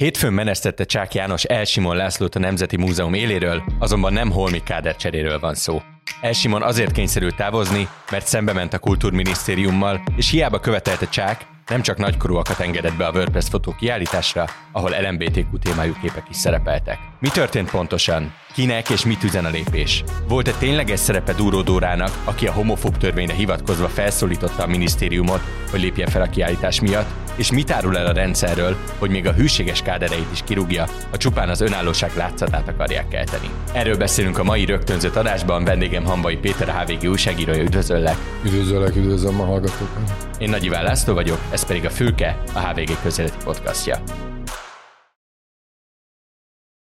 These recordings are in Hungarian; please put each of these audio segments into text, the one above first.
Hétfőn menesztette Csák János Elsimon Lászlót a Nemzeti Múzeum éléről, azonban nem holmi káder cseréről van szó. Elsimon azért kényszerült távozni, mert szembe ment a kultúrminisztériummal, és hiába követelte Csák, nem csak nagykorúakat engedett be a WordPress fotó kiállításra, ahol LMBTQ témájú képek is szerepeltek. Mi történt pontosan? Kinek és mit üzen a lépés? Volt-e tényleges szerepe Dúró Dórának, aki a homofób törvényre hivatkozva felszólította a minisztériumot, hogy lépjen fel a kiállítás miatt? És mit árul el a rendszerről, hogy még a hűséges kádereit is kirúgja, a csupán az önállóság látszatát akarják kelteni? Erről beszélünk a mai rögtönzött adásban, vendégem Hambai Péter, a HVG újságírója, üdvözöllek! Üdvözöllek, üdvözlöm a hallgatókat! Én Nagy Iván László vagyok, ez pedig a Fülke, a HVG közéleti podcastja.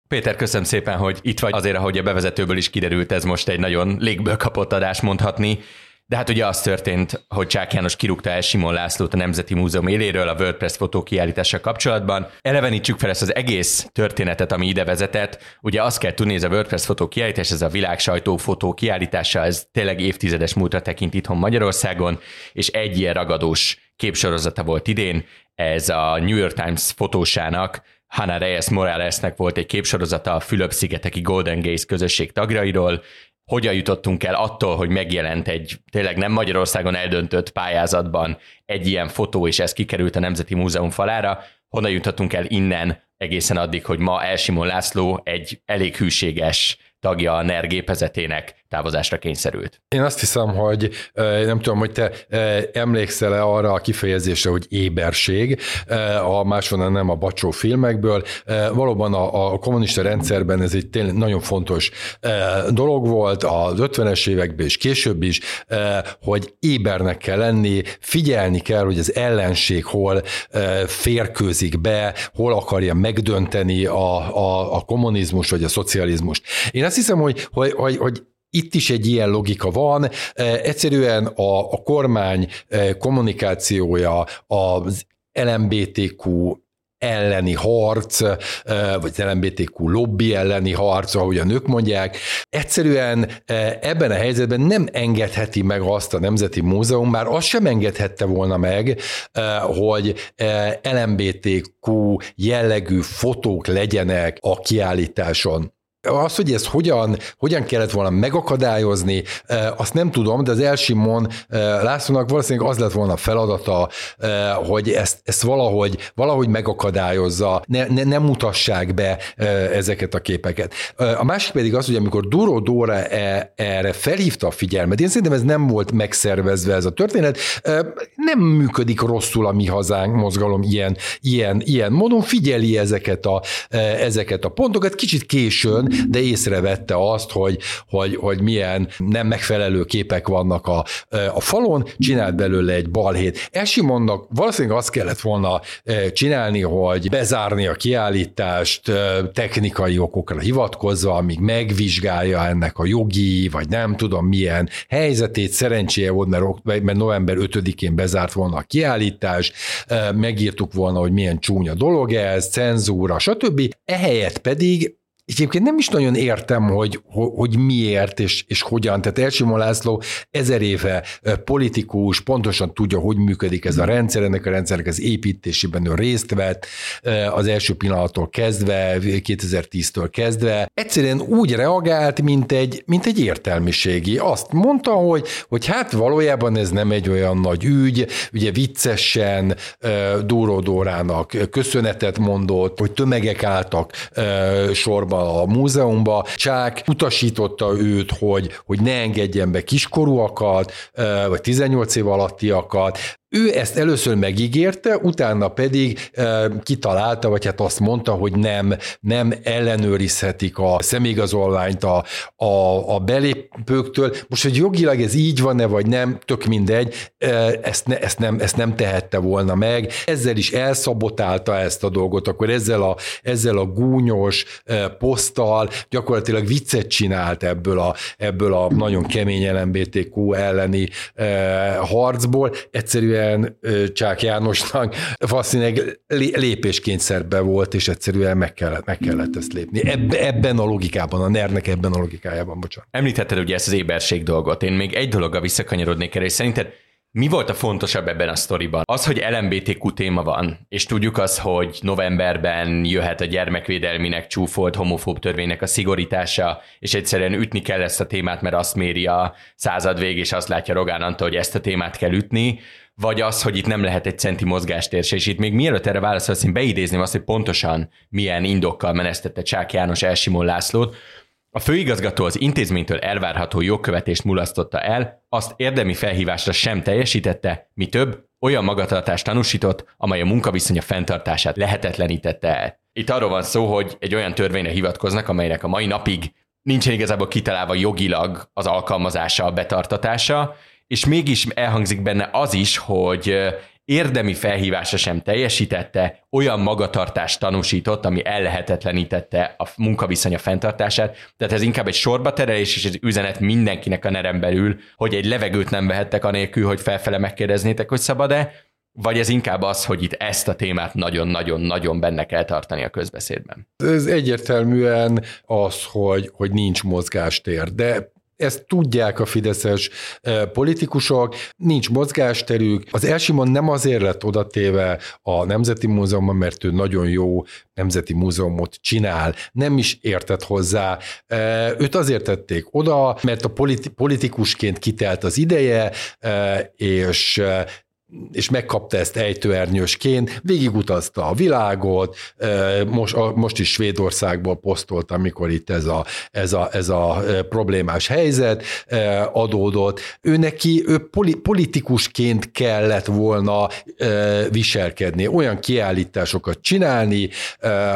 Péter, köszönöm szépen, hogy itt vagy. Azért, ahogy a bevezetőből is kiderült, ez most egy nagyon légből kapott adás mondhatni. De hát ugye az történt, hogy Csák János kirúgta el Simon Lászlót a Nemzeti Múzeum éléről a WordPress fotó kiállítása kapcsolatban. Elevenítsük fel ezt az egész történetet, ami ide vezetett. Ugye azt kell tudni, ez a WordPress fotó kiállítás, ez a világ sajtó fotó kiállítása, ez tényleg évtizedes múltra tekint itthon Magyarországon, és egy ilyen ragadós képsorozata volt idén, ez a New York Times fotósának, Hannah Reyes Moralesnek volt egy képsorozata a Fülöp-szigeteki Golden Gaze közösség tagjairól, hogyan jutottunk el attól, hogy megjelent egy tényleg nem Magyarországon eldöntött pályázatban egy ilyen fotó, és ez kikerült a Nemzeti Múzeum falára, honnan jutottunk el innen egészen addig, hogy ma Elsimon László egy elég hűséges tagja a NER gépezetének távozásra kényszerült. Én azt hiszem, hogy nem tudom, hogy te emlékszel-e arra a kifejezésre, hogy éberség, a máshonnan nem a bacsó filmekből. Valóban a, a kommunista rendszerben ez egy tényleg nagyon fontos dolog volt, az 50-es években és később is, hogy ébernek kell lenni, figyelni kell, hogy az ellenség hol férkőzik be, hol akarja megdönteni a, a, a kommunizmus vagy a szocializmust. Én azt hiszem, hogy, hogy, hogy, hogy itt is egy ilyen logika van. Egyszerűen a, a kormány kommunikációja, az LMBTQ elleni harc, vagy az LMBTQ lobby elleni harc, ahogy a nők mondják. Egyszerűen ebben a helyzetben nem engedheti meg azt a Nemzeti Múzeum, már azt sem engedhette volna meg, hogy LMBTQ jellegű fotók legyenek a kiállításon. Az, hogy ezt hogyan, hogyan kellett volna megakadályozni, azt nem tudom, de az Elsimon Lászlónak valószínűleg az lett volna a feladata, hogy ezt, ezt valahogy, valahogy megakadályozza, ne, ne, ne mutassák be ezeket a képeket. A másik pedig az, hogy amikor Duro Dóra e, erre felhívta a figyelmet, én szerintem ez nem volt megszervezve ez a történet, nem működik rosszul a mi hazánk mozgalom ilyen, ilyen, ilyen módon, figyeli ezeket a, ezeket a pontokat, kicsit későn, de észrevette azt, hogy, hogy, hogy milyen nem megfelelő képek vannak a, a falon, csinált belőle egy balhét. Esimonnak valószínűleg azt kellett volna csinálni, hogy bezárni a kiállítást technikai okokra hivatkozva, amíg megvizsgálja ennek a jogi, vagy nem tudom milyen helyzetét. Szerencséje volt, mert, mert november 5-én bezárt volna a kiállítás, megírtuk volna, hogy milyen csúnya dolog ez, cenzúra, stb. Ehelyett pedig Egyébként nem is nagyon értem, hogy, hogy miért és, és hogyan. Tehát Elsimon László ezer éve politikus, pontosan tudja, hogy működik ez a rendszer, ennek a rendszernek az építésében ő részt vett, az első pillanattól kezdve, 2010-től kezdve. Egyszerűen úgy reagált, mint egy, mint egy értelmiségi. Azt mondta, hogy, hogy hát valójában ez nem egy olyan nagy ügy, ugye viccesen Dóró Dórának köszönetet mondott, hogy tömegek álltak sorba a múzeumba, Csák utasította őt, hogy, hogy ne engedjen be kiskorúakat, vagy 18 év alattiakat, ő ezt először megígérte, utána pedig e, kitalálta, vagy hát azt mondta, hogy nem, nem ellenőrizhetik a személyigazolványt a, a, a belépőktől. Most, hogy jogilag ez így van-e, vagy nem, tök mindegy, e, ezt, ne, ezt, nem, ezt nem tehette volna meg. Ezzel is elszabotálta ezt a dolgot, akkor ezzel a, ezzel a gúnyos e, poszttal gyakorlatilag viccet csinált ebből a, ebből a nagyon kemény LMBTQ elleni e, harcból. Egyszerűen egyszerűen Csák Jánosnak valószínűleg lépéskényszerben volt, és egyszerűen meg kellett, meg kellett ezt lépni. ebben a logikában, a nernek ebben a logikájában, bocsánat. Említetted ugye ezt az éberség dolgot. Én még egy dologgal visszakanyarodnék erre, és szerinted Mi volt a fontosabb ebben a sztoriban? Az, hogy LMBTQ téma van, és tudjuk azt, hogy novemberben jöhet a gyermekvédelminek csúfolt homofób törvénynek a szigorítása, és egyszerűen ütni kell ezt a témát, mert azt méri a század vég, és azt látja Rogán Antal, hogy ezt a témát kell ütni, vagy az, hogy itt nem lehet egy centi mozgástér és itt még mielőtt erre válaszolsz, én beidézném azt, hogy pontosan milyen indokkal menesztette Csák János Elsimon Lászlót, a főigazgató az intézménytől elvárható jogkövetést mulasztotta el, azt érdemi felhívásra sem teljesítette, mi több, olyan magatartást tanúsított, amely a munkaviszonya fenntartását lehetetlenítette el. Itt arról van szó, hogy egy olyan törvényre hivatkoznak, amelynek a mai napig nincsen igazából kitalálva jogilag az alkalmazása, a betartatása, és mégis elhangzik benne az is, hogy érdemi felhívása sem teljesítette, olyan magatartást tanúsított, ami ellehetetlenítette a munkaviszonya fenntartását. Tehát ez inkább egy sorba terelés, és egy üzenet mindenkinek a nerem belül, hogy egy levegőt nem vehettek anélkül, hogy felfele megkérdeznétek, hogy szabad-e, vagy ez inkább az, hogy itt ezt a témát nagyon-nagyon-nagyon benne kell tartani a közbeszédben? Ez egyértelműen az, hogy, hogy nincs mozgástér, de ezt tudják a fideszes e, politikusok, nincs mozgásterük. Az Elsimon nem azért lett odatéve a Nemzeti Múzeumban, mert ő nagyon jó Nemzeti Múzeumot csinál, nem is értett hozzá. E, őt azért tették oda, mert a politikusként kitelt az ideje, e, és és megkapta ezt ejtőernyősként, végigutazta a világot, most, most is Svédországból posztolt, amikor itt ez a, ez a, ez a problémás helyzet adódott. Ő neki ő politikusként kellett volna viselkedni, olyan kiállításokat csinálni,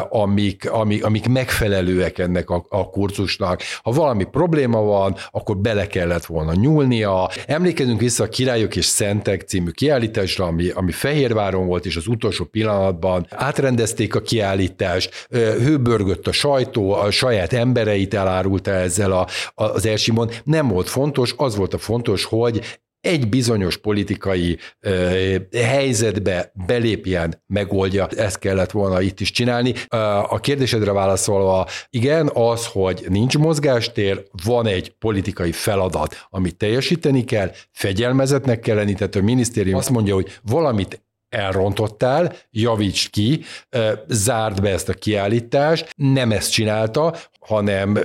amik, amik, amik megfelelőek ennek a, a kurzusnak. Ha valami probléma van, akkor bele kellett volna nyúlnia. Emlékezünk vissza a Királyok és Szentek című kiállításra, kiállításra, ami, ami Fehérváron volt, és az utolsó pillanatban átrendezték a kiállítást, hőbörgött a sajtó, a saját embereit elárulta ezzel a, az Elsimon. Nem volt fontos, az volt a fontos, hogy egy bizonyos politikai ö, helyzetbe belépjen, megoldja, ezt kellett volna itt is csinálni. A kérdésedre válaszolva, igen, az, hogy nincs mozgástér, van egy politikai feladat, amit teljesíteni kell, fegyelmezetnek kell lenni, tehát a minisztérium azt mondja, hogy valamit elrontottál, javítsd ki, zárd be ezt a kiállítást, nem ezt csinálta, hanem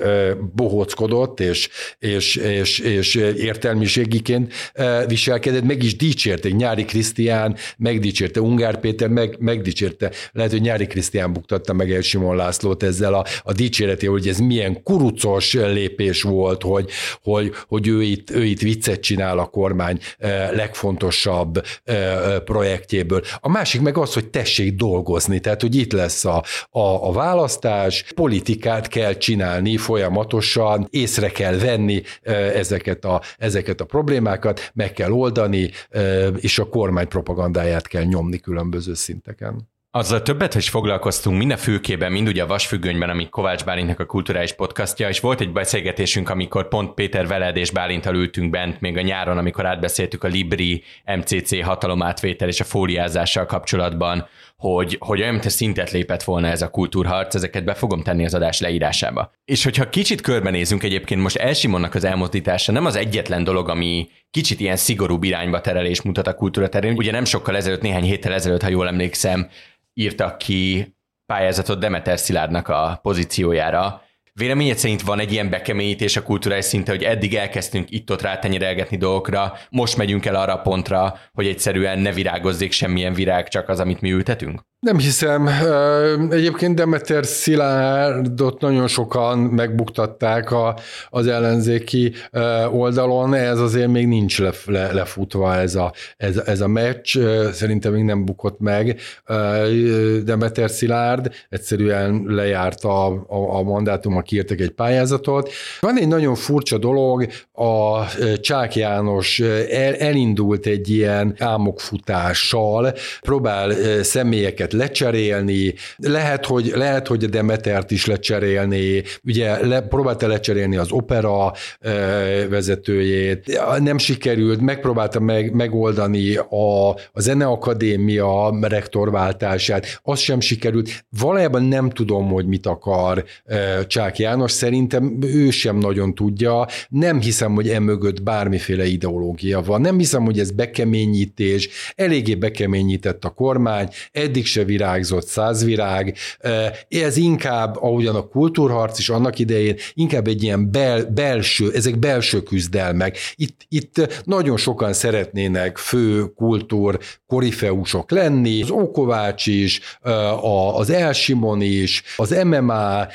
bohóckodott, és, és, és, és értelmiségiként viselkedett, meg is dicsérte. Nyári Krisztián megdicsérte, Ungár Péter meg, megdicsérte. Lehet, hogy Nyári Krisztián buktatta meg el Simon Lászlót ezzel a, a dicséreté, hogy ez milyen kurucos lépés volt, hogy, hogy, hogy ő, itt, ő itt viccet csinál a kormány legfontosabb projektjéből. A másik meg az, hogy tessék dolgozni, tehát hogy itt lesz a, a, a választás, politikát kell csinálni folyamatosan, észre kell venni ezeket a, ezeket a problémákat, meg kell oldani, és a kormány propagandáját kell nyomni különböző szinteken. Azzal többet is foglalkoztunk mind a fülkében, mind ugye a vasfüggönyben, ami Kovács Bálintnak a kulturális podcastja, és volt egy beszélgetésünk, amikor pont Péter veled és Bálintal ültünk bent még a nyáron, amikor átbeszéltük a Libri MCC hatalomátvétel és a fóliázással kapcsolatban, hogy, hogy olyan, mint szintet lépett volna ez a kultúrharc, ezeket be fogom tenni az adás leírásába. És hogyha kicsit körbenézünk egyébként, most Elsimonnak az elmozdítása nem az egyetlen dolog, ami kicsit ilyen szigorú irányba terelés mutat a kultúra terén. Ugye nem sokkal ezelőtt, néhány héttel ezelőtt, ha jól emlékszem, írtak ki pályázatot Demeter Szilárdnak a pozíciójára. Véleményed szerint van egy ilyen bekeményítés a kulturális szinte, hogy eddig elkezdtünk itt-ott rátenyerelgetni dolgokra, most megyünk el arra a pontra, hogy egyszerűen ne virágozzék semmilyen virág, csak az, amit mi ültetünk? Nem hiszem. Egyébként Demeter Szilárdot nagyon sokan megbuktatták a, az ellenzéki oldalon, ez azért még nincs le, le, lefutva ez a, ez, ez a meccs. Szerintem még nem bukott meg Demeter Szilárd, egyszerűen lejárt a, a, a mandátum, kiírtak egy pályázatot. Van egy nagyon furcsa dolog, a Csák János el, elindult egy ilyen álmokfutással, próbál személyeket lecserélni, lehet, hogy, lehet, hogy a Demetert is lecserélni, ugye le, próbálta lecserélni az opera vezetőjét, nem sikerült, megpróbálta meg, megoldani a, a Zeneakadémia rektorváltását, az sem sikerült. Valójában nem tudom, hogy mit akar Csák János, szerintem ő sem nagyon tudja, nem hiszem, hogy emögött bármiféle ideológia van, nem hiszem, hogy ez bekeményítés, eléggé bekeményített a kormány, eddig virágzott száz virág, ez inkább, ahogyan a kultúrharc is annak idején, inkább egy ilyen bel, belső, ezek belső küzdelmek. Itt, itt nagyon sokan szeretnének fő kultúr korifeusok lenni, az Ókovács is, az Elsimon is, az MMA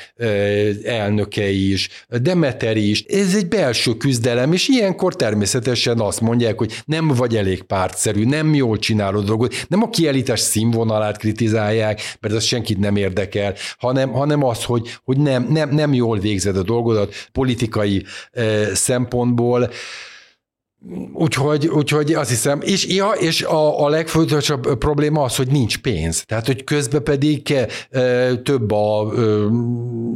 elnöke is, Demeter is. Ez egy belső küzdelem, és ilyenkor természetesen azt mondják, hogy nem vagy elég pártszerű, nem jól csinálod dolgot, nem a kiállítás színvonalát kritizálják, mert az senkit nem érdekel, hanem, hanem az, hogy, hogy nem, nem, nem jól végzed a dolgodat politikai eh, szempontból. Úgyhogy, úgyhogy azt hiszem, és, ja, és a, a legfontosabb probléma az, hogy nincs pénz. Tehát, hogy közben pedig e, több a,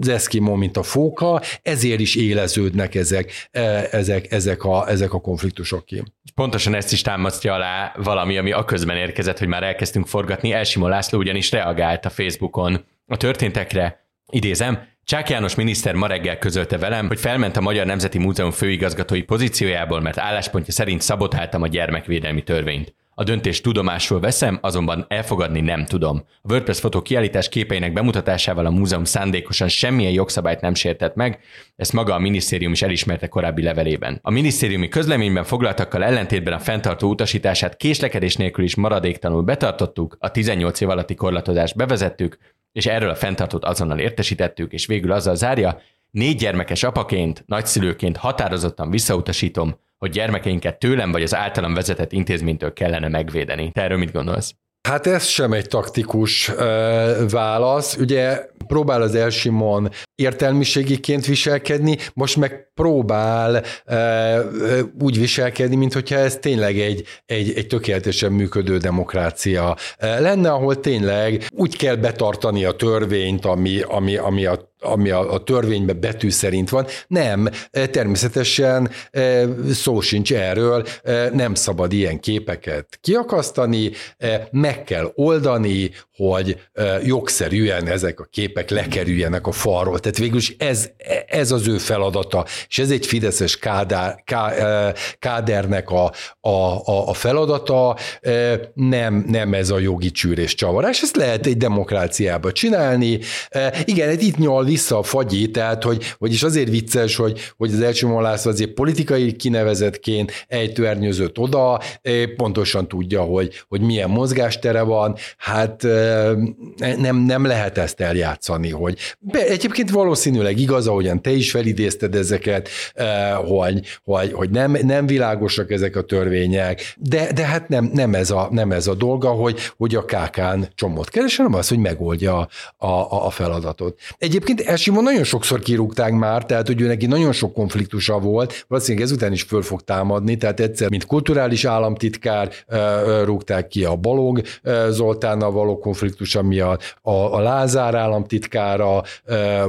az eszkimó, mint a fóka, ezért is éleződnek ezek, e, ezek, ezek, a, ezek a konfliktusok ki. Pontosan ezt is támasztja alá valami, ami a közben érkezett, hogy már elkezdtünk forgatni. Elsimó László ugyanis reagált a Facebookon a történtekre, idézem, Csák János miniszter ma reggel közölte velem, hogy felment a Magyar Nemzeti Múzeum főigazgatói pozíciójából, mert álláspontja szerint szabotáltam a gyermekvédelmi törvényt. A döntést tudomásul veszem, azonban elfogadni nem tudom. A WordPress fotó kiállítás képeinek bemutatásával a múzeum szándékosan semmilyen jogszabályt nem sértett meg, ezt maga a minisztérium is elismerte korábbi levelében. A minisztériumi közleményben foglaltakkal ellentétben a fenntartó utasítását késlekedés nélkül is maradéktanul betartottuk, a 18 év alatti korlátozást bevezettük, és erről a fenntartót azonnal értesítettük, és végül azzal zárja, négy gyermekes apaként, nagyszülőként határozottan visszautasítom, hogy gyermekeinket tőlem vagy az általam vezetett intézménytől kellene megvédeni. Te erről mit gondolsz? Hát ez sem egy taktikus uh, válasz. Ugye próbál az Elsimon értelmiségiként viselkedni, most meg próbál uh, úgy viselkedni, mint hogyha ez tényleg egy, egy, egy tökéletesen működő demokrácia uh, lenne, ahol tényleg úgy kell betartani a törvényt, ami, ami, ami a ami a, a törvényben betű szerint van. Nem, természetesen szó sincs erről, nem szabad ilyen képeket kiakasztani, meg kell oldani, hogy jogszerűen ezek a képek lekerüljenek a falról. Tehát végülis ez, ez az ő feladata, és ez egy fideszes kádár, ká, kádernek a, a, a feladata, nem, nem ez a jogi csűrés csavarás, ezt lehet egy demokráciába csinálni. Igen, itt nyal vissza a fagyi, tehát hogy, vagyis azért vicces, hogy, hogy az első László azért politikai kinevezetként ejtőernyőzött oda, pontosan tudja, hogy, hogy milyen mozgástere van, hát nem, nem lehet ezt eljátszani, hogy be, egyébként valószínűleg igaz, ahogyan te is felidézted ezeket, hogy, hogy, hogy nem, nem világosak ezek a törvények, de, de hát nem, nem, ez a, nem ez a dolga, hogy, hogy a kákán csomót keres, hanem az, hogy megoldja a, a, a feladatot. Egyébként Elsimon nagyon sokszor kirúgták már, tehát hogy ő neki nagyon sok konfliktusa volt, valószínűleg ezután is föl fog támadni, tehát egyszer, mint kulturális államtitkár rúgták ki a Balog Zoltánnal való konfliktusa miatt, a, a Lázár államtitkára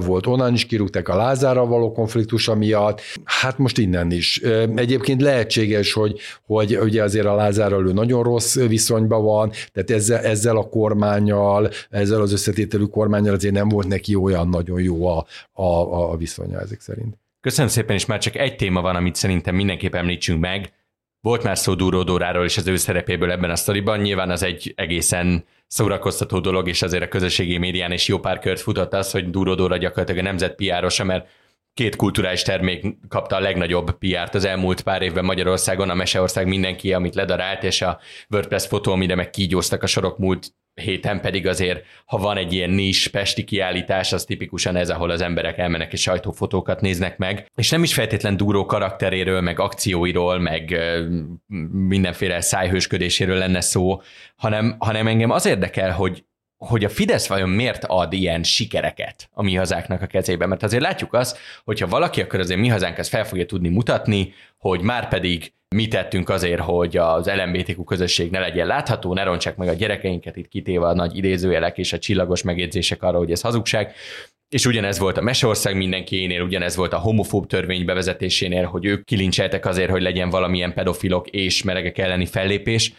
volt, onnan is kirúgták a Lázárral való konfliktusa miatt, hát most innen is. Egyébként lehetséges, hogy, hogy ugye azért a Lázárral ő nagyon rossz viszonyban van, tehát ezzel, ezzel a kormányjal, ezzel az összetételű kormányjal azért nem volt neki olyan nagyon jó jó a, a, a viszonya ezek szerint. Köszönöm szépen, és már csak egy téma van, amit szerintem mindenképp említsünk meg. Volt már szó Dúró Dóráról és az ő szerepéből ebben a sztoriban, nyilván az egy egészen szórakoztató dolog, és azért a közösségi médián is jó pár kört futott az, hogy Dúró Dóra gyakorlatilag a nemzet piárosa, mert két kulturális termék kapta a legnagyobb PR-t az elmúlt pár évben Magyarországon, a Meseország mindenki, amit ledarált, és a WordPress fotó, amire meg kígyóztak a sorok múlt héten pedig azért, ha van egy ilyen nis pesti kiállítás, az tipikusan ez, ahol az emberek elmennek és sajtófotókat néznek meg, és nem is feltétlen duró karakteréről, meg akcióiról, meg mindenféle szájhősködéséről lenne szó, hanem, hanem engem az érdekel, hogy hogy a Fidesz vajon miért ad ilyen sikereket a mi hazáknak a kezébe. Mert azért látjuk azt, hogyha valaki, akkor azért mi hazánk ezt fel fogja tudni mutatni, hogy már pedig mi tettünk azért, hogy az LMBTQ közösség ne legyen látható, ne rontsák meg a gyerekeinket itt kitéve a nagy idézőjelek és a csillagos megjegyzések arra, hogy ez hazugság. És ugyanez volt a Meseország mindenkiénél, ugyanez volt a homofób törvény bevezetésénél, hogy ők kilincseltek azért, hogy legyen valamilyen pedofilok és melegek elleni fellépés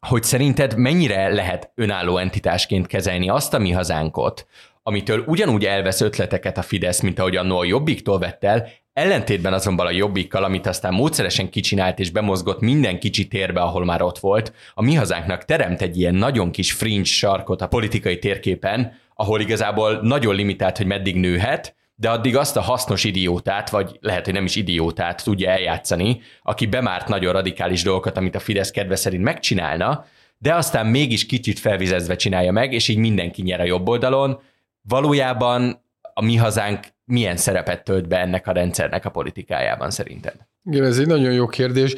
hogy szerinted mennyire lehet önálló entitásként kezelni azt a mi hazánkot, amitől ugyanúgy elvesz ötleteket a Fidesz, mint ahogy annó a Jobbiktól vett el, ellentétben azonban a Jobbikkal, amit aztán módszeresen kicsinált és bemozgott minden kicsi térbe, ahol már ott volt, a mi hazánknak teremt egy ilyen nagyon kis fringe sarkot a politikai térképen, ahol igazából nagyon limitált, hogy meddig nőhet, de addig azt a hasznos idiótát, vagy lehet, hogy nem is idiótát tudja eljátszani, aki bemárt nagyon radikális dolgokat, amit a Fidesz kedve szerint megcsinálna, de aztán mégis kicsit felvizezve csinálja meg, és így mindenki nyer a jobb oldalon. Valójában a mi hazánk milyen szerepet tölt be ennek a rendszernek a politikájában szerinted? Igen, ez egy nagyon jó kérdés.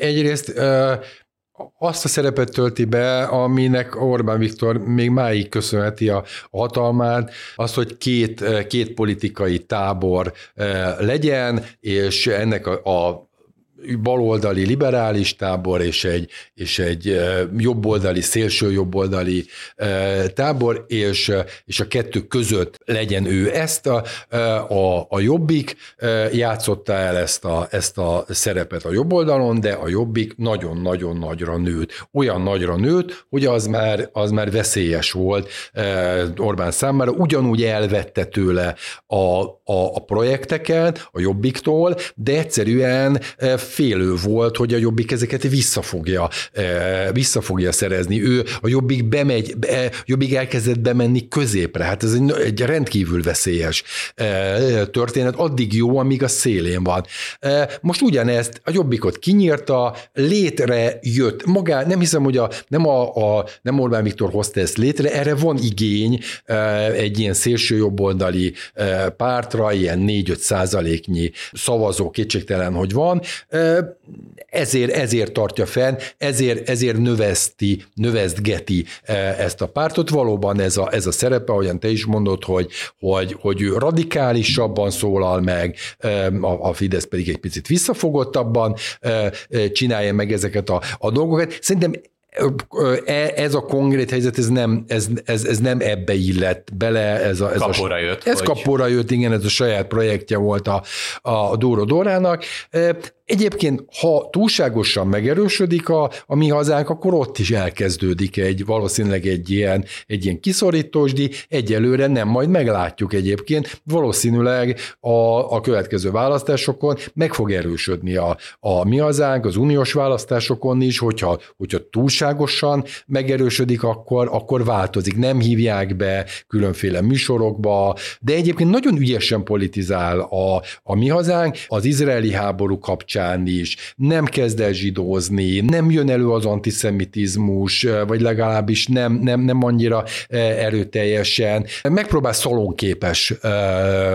Egyrészt azt a szerepet tölti be, aminek Orbán Viktor még máig köszönheti a hatalmát, az, hogy két, két politikai tábor legyen, és ennek a, a baloldali liberális tábor és egy, és egy jobboldali, szélső jobboldali tábor, és, és a kettő között legyen ő ezt. A, a, a jobbik játszotta el ezt a, ezt a szerepet a jobb oldalon, de a jobbik nagyon-nagyon nagyra nőtt. Olyan nagyra nőtt, hogy az már, az már veszélyes volt Orbán számára, ugyanúgy elvette tőle a, a, a projekteket a jobbiktól, de egyszerűen félő volt, hogy a Jobbik ezeket vissza fogja, e, vissza fogja szerezni. Ő a Jobbik bemegy, e, Jobbik elkezdett bemenni középre. Hát ez egy, egy rendkívül veszélyes e, történet. Addig jó, amíg a szélén van. Most ugyanezt a Jobbikot kinyírta, létre jött. Magá, nem hiszem, hogy a, nem, a, a, nem Orbán Viktor hozta ezt létre, erre van igény egy ilyen szélső jobboldali pártra, ilyen 4-5 százaléknyi szavazó kétségtelen, hogy van ezért, ezért tartja fenn, ezért, ezért növeszti, növesztgeti ezt a pártot. Valóban ez a, ez a szerepe, ahogyan te is mondod, hogy, hogy, hogy ő radikálisabban szólal meg, a, a Fidesz pedig egy picit visszafogottabban csinálja meg ezeket a, a dolgokat. Szerintem E, ez a konkrét helyzet, ez nem, ez, ez, ez nem ebbe illett bele. Ez, a, ez kapóra a, jött. Ez hogy... kapóra jött, igen, ez a saját projektje volt a, a Dóró Dórának. Egyébként, ha túlságosan megerősödik a, a mi hazánk, akkor ott is elkezdődik egy valószínűleg egy ilyen, egy ilyen kiszorítósdi, egyelőre nem, majd meglátjuk egyébként, valószínűleg a, a következő választásokon meg fog erősödni a, a mi hazánk, az uniós választásokon is, hogyha, hogyha túlságosan megerősödik, akkor, akkor változik. Nem hívják be különféle műsorokba, de egyébként nagyon ügyesen politizál a, a mi hazánk, az izraeli háború kapcsán kapcsán is, nem kezd el zsidózni, nem jön elő az antiszemitizmus, vagy legalábbis nem, nem, nem annyira erőteljesen, megpróbál szalonképes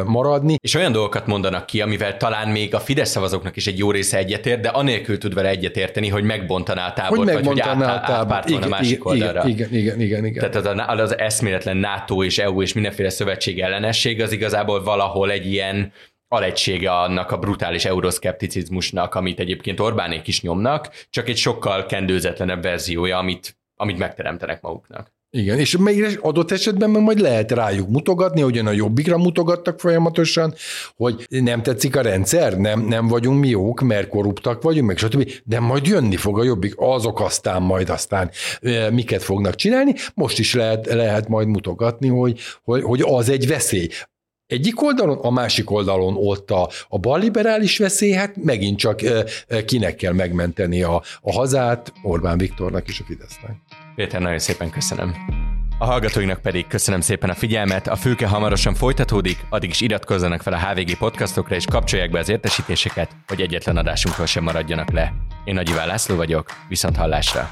maradni. És olyan dolgokat mondanak ki, amivel talán még a Fidesz szavazóknak is egy jó része egyetért, de anélkül tud vele egyetérteni, hogy megbontaná a tábort, hogy vagy hogy át, a tábort. Igen, a másik igen, oldalra. Igen, igen, igen, igen. Tehát az, az eszméletlen NATO és EU és mindenféle szövetség ellenesség az igazából valahol egy ilyen alegysége annak a brutális euroszkepticizmusnak, amit egyébként Orbánék is nyomnak, csak egy sokkal kendőzetlenebb verziója, amit, amit megteremtenek maguknak. Igen, és még adott esetben meg majd lehet rájuk mutogatni, hogyan a jobbikra mutogattak folyamatosan, hogy nem tetszik a rendszer, nem, nem vagyunk mi jók, mert korruptak vagyunk, meg stb. De majd jönni fog a jobbik, azok aztán majd aztán miket fognak csinálni. Most is lehet, lehet majd mutogatni, hogy, hogy, hogy az egy veszély egyik oldalon, a másik oldalon ott a, a balliberális veszély, hát megint csak kinek kell megmenteni a, a hazát, Orbán Viktornak és a Fidesznek. Péter, nagyon szépen köszönöm. A hallgatóinak pedig köszönöm szépen a figyelmet, a fülke hamarosan folytatódik, addig is iratkozzanak fel a HVG podcastokra és kapcsolják be az értesítéseket, hogy egyetlen adásunkról sem maradjanak le. Én Nagy Iván László vagyok, viszont hallásra!